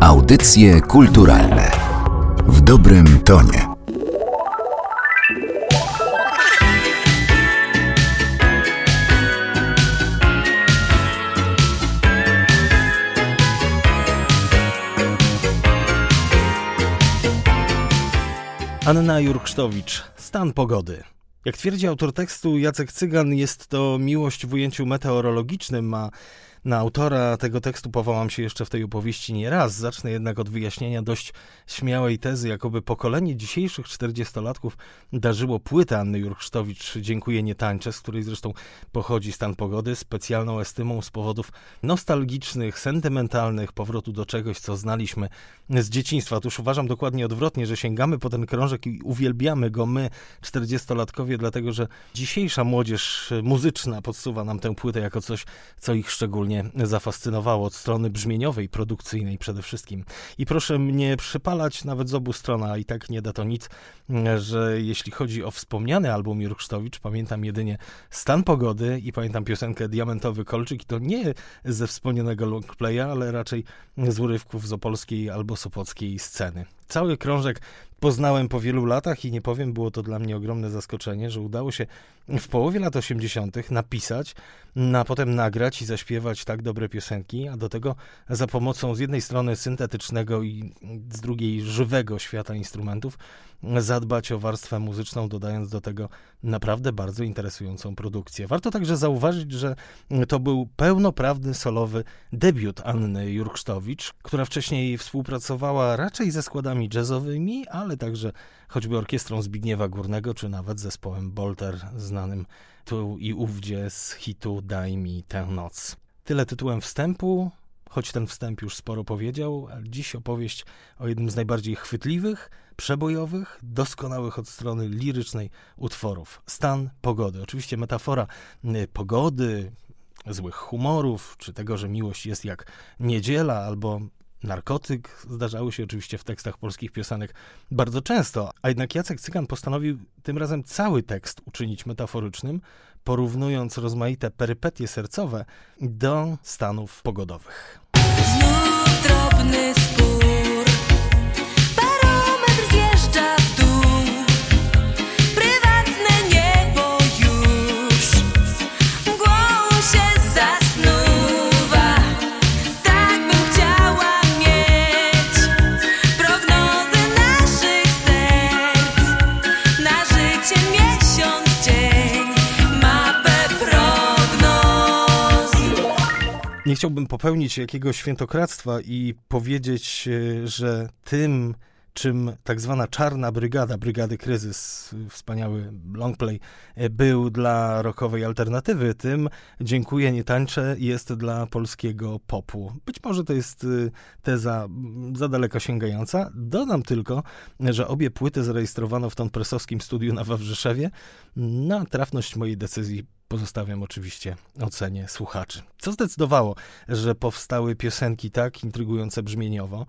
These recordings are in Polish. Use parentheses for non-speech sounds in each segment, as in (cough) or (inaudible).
Audycje kulturalne w dobrym tonie. Anna Jurksztowicz, stan pogody. Jak twierdzi autor tekstu Jacek Cygan, jest to miłość w ujęciu meteorologicznym, a na autora tego tekstu powołam się jeszcze w tej opowieści nie raz. Zacznę jednak od wyjaśnienia dość śmiałej tezy, jakoby pokolenie dzisiejszych czterdziestolatków darzyło płytę Anny Jurksztowicz Dziękuję nie tańczę, z której zresztą pochodzi stan pogody, specjalną estymą z powodów nostalgicznych, sentymentalnych, powrotu do czegoś, co znaliśmy z dzieciństwa. Otóż uważam dokładnie odwrotnie, że sięgamy po ten krążek i uwielbiamy go my, czterdziestolatkowie, dlatego że dzisiejsza młodzież muzyczna podsuwa nam tę płytę jako coś, co ich szczególnie szczególnie zafascynowało od strony brzmieniowej, produkcyjnej przede wszystkim. I proszę mnie przypalać nawet z obu stron, a i tak nie da to nic, że jeśli chodzi o wspomniany album Jurksztowicz, pamiętam jedynie Stan Pogody i pamiętam piosenkę Diamentowy Kolczyk i to nie ze wspomnianego longplaya, ale raczej z urywków z opolskiej albo sopockiej sceny. Cały krążek poznałem po wielu latach i nie powiem, było to dla mnie ogromne zaskoczenie, że udało się w połowie lat 80. napisać, a potem nagrać i zaśpiewać tak dobre piosenki, a do tego za pomocą z jednej strony syntetycznego i z drugiej żywego świata instrumentów zadbać o warstwę muzyczną, dodając do tego naprawdę bardzo interesującą produkcję. Warto także zauważyć, że to był pełnoprawny solowy debiut Anny Jurksztowicz, która wcześniej współpracowała raczej ze składami jazzowymi, ale także choćby orkiestrą Zbigniewa Górnego, czy nawet zespołem Bolter, znanym tu i ówdzie z hitu Daj mi tę noc. Tyle tytułem wstępu, choć ten wstęp już sporo powiedział, dziś opowieść o jednym z najbardziej chwytliwych, przebojowych, doskonałych od strony lirycznej utworów. Stan pogody. Oczywiście metafora y, pogody, złych humorów, czy tego, że miłość jest jak niedziela, albo narkotyk zdarzały się oczywiście w tekstach polskich piosenek bardzo często, a jednak Jacek Cygan postanowił tym razem cały tekst uczynić metaforycznym, porównując rozmaite perypetie sercowe do stanów pogodowych. Znów drobny chciałbym popełnić jakiegoś świętokradztwa i powiedzieć, e, że tym, czym tak zwana czarna brygada, brygady kryzys, wspaniały longplay, e, był dla rockowej alternatywy, tym dziękuję, nie tańczę jest dla polskiego popu. Być może to jest e, teza za daleko sięgająca. Dodam tylko, że obie płyty zarejestrowano w ton presowskim studiu na Wawrzyszewie. Na trafność mojej decyzji pozostawiam oczywiście ocenie słuchaczy. Co zdecydowało, że powstały piosenki tak intrygujące brzmieniowo,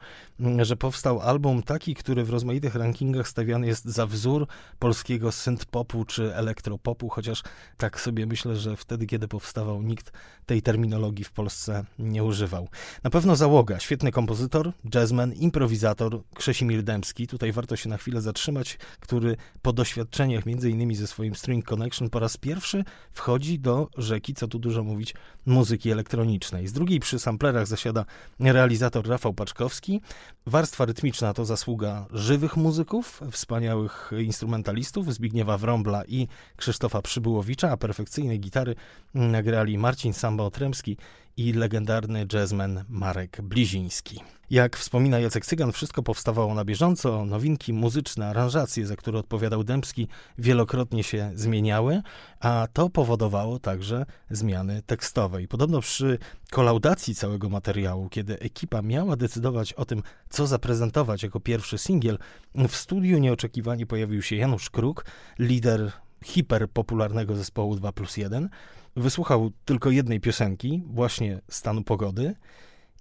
że powstał album taki, który w rozmaitych rankingach stawiany jest za wzór polskiego synth-popu czy elektropopu, chociaż tak sobie myślę, że wtedy, kiedy powstawał, nikt tej terminologii w Polsce nie używał. Na pewno załoga, świetny kompozytor, jazzman, improwizator Krzesimir Dębski, tutaj warto się na chwilę zatrzymać, który po doświadczeniach między innymi ze swoim String Connection po raz pierwszy wchodzi wchodzi do rzeki, co tu dużo mówić, muzyki elektronicznej. Z drugiej przy samplerach zasiada realizator Rafał Paczkowski. Warstwa rytmiczna to zasługa żywych muzyków, wspaniałych instrumentalistów Zbigniewa Wrąbla i Krzysztofa Przybyłowicza, a perfekcyjne gitary nagrali Marcin Samba-Otremski i legendarny jazzman Marek Bliziński. Jak wspomina Jacek Cygan, wszystko powstawało na bieżąco, nowinki muzyczne, aranżacje, za które odpowiadał Dębski, wielokrotnie się zmieniały, a to powodowało także zmiany tekstowe. I podobno przy kolaudacji całego materiału, kiedy ekipa miała decydować o tym, co zaprezentować jako pierwszy singiel, w studiu nieoczekiwanie pojawił się Janusz Kruk, lider hiperpopularnego zespołu 2 plus 1, wysłuchał tylko jednej piosenki, właśnie stanu pogody,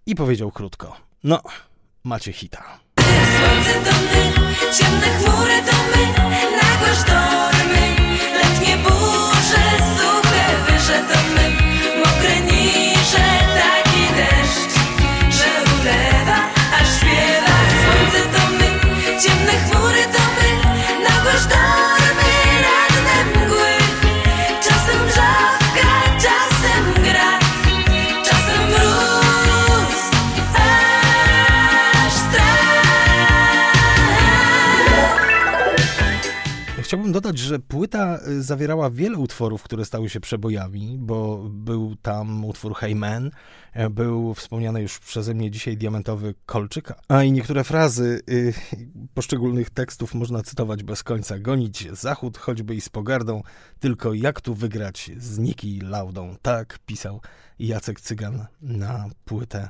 i powiedział krótko: No, macie hita. Słońce to my, ciemne chmury to my, nagłe sztormy, letnie burze, suche wyże to my, chciałbym dodać, że płyta y, zawierała wiele utworów, które stały się przebojami, bo był tam utwór Hey Man, e, był wspomniany już przeze mnie dzisiaj diamentowy Kolczyk, a i niektóre frazy y, (laughs) poszczególnych tekstów można cytować bez końca. Gonić zachód, choćby i z pogardą, tylko jak tu wygrać z Niki Laudą. Tak pisał Jacek Cygan na płytę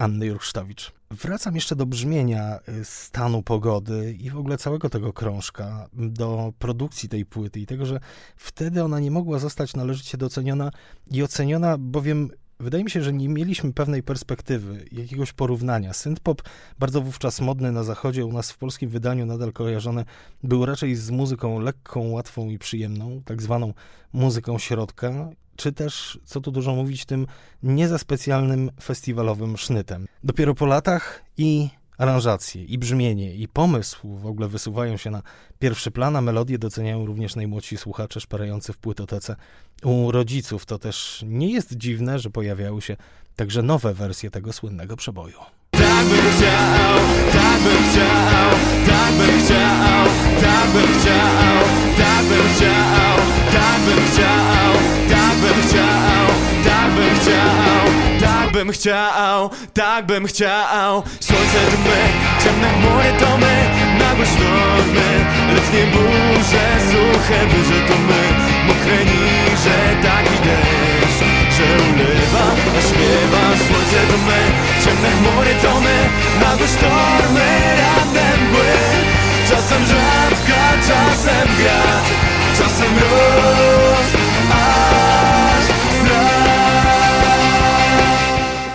Anny Jurksztowicz. Wracam jeszcze do brzmienia y, stanu pogody i w ogóle całego tego krążka, do produkcji tej płyty i tego, że wtedy ona nie mogła zostać należycie doceniona i oceniona, bowiem wydaje mi się, że nie mieliśmy pewnej perspektywy, jakiegoś porównania. Synthpop, bardzo wówczas modny na zachodzie, u nas w polskim wydaniu nadal kojarzony, był raczej z muzyką lekką, łatwą i przyjemną, tak zwaną muzyką środka czy też, co tu dużo mówić, tym nie za specjalnym festiwalowym sznytem. Dopiero po latach i aranżacje, i brzmienie, i pomysł w ogóle wysuwają się na pierwszy plan, a melodie doceniają również najmłodsi słuchacze szperający w płytotece. U rodziców to też nie jest dziwne, że pojawiały się także nowe wersje tego słynnego przeboju. Tak bym chciał, tak bym chciał, tak bym chciał, tak bym chciał, tak bym chciał, bym chciał, tak bym chciał. Słońce to my, ciemne chmury to my, nagłe sztormy, letnie burze, suche wyże to my, mokre niże, taki deszcz, że ulewa, a śpiewa. Słońce to my, ciemne chmury to my, nagłe sztormy, radne mgły, czasem rzadka, czasem grad, czasem roz,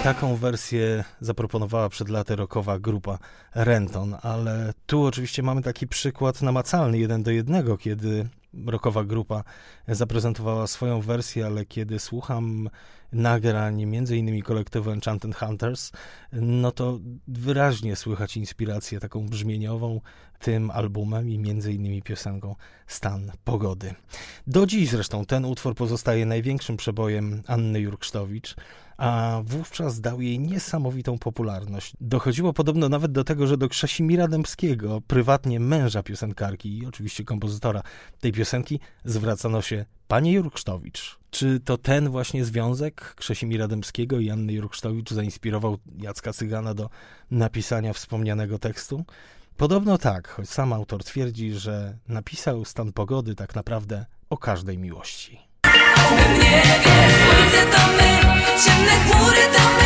Taką wersję zaproponowała przed laty rockowa grupa Renton, ale tu oczywiście mamy taki przykład namacalny, jeden do jednego, kiedy rockowa grupa zaprezentowała swoją wersję, ale kiedy słucham nagrań, między innymi kolektywu Enchanted Hunters, no to wyraźnie słychać inspirację taką brzmieniową tym albumem i między innymi piosenką Stan Pogody. Do dziś zresztą ten utwór pozostaje największym przebojem Anny Jurksztowicz, a wówczas dał jej niesamowitą popularność. Dochodziło podobno nawet do tego, że do Krzesimira Dębskiego, prywatnie męża piosenkarki i oczywiście kompozytora tej piosenki, zwracano się Panie Jurksztowicz. Czy to ten właśnie związek Krzesimira Dębskiego i Anny Jurksztowicz zainspirował Jacka Cygana do napisania wspomnianego tekstu? Podobno tak, choć sam autor twierdzi, że napisał stan pogody tak naprawdę o każdej miłości. W niebie słońce to my, ciemne chmury to my,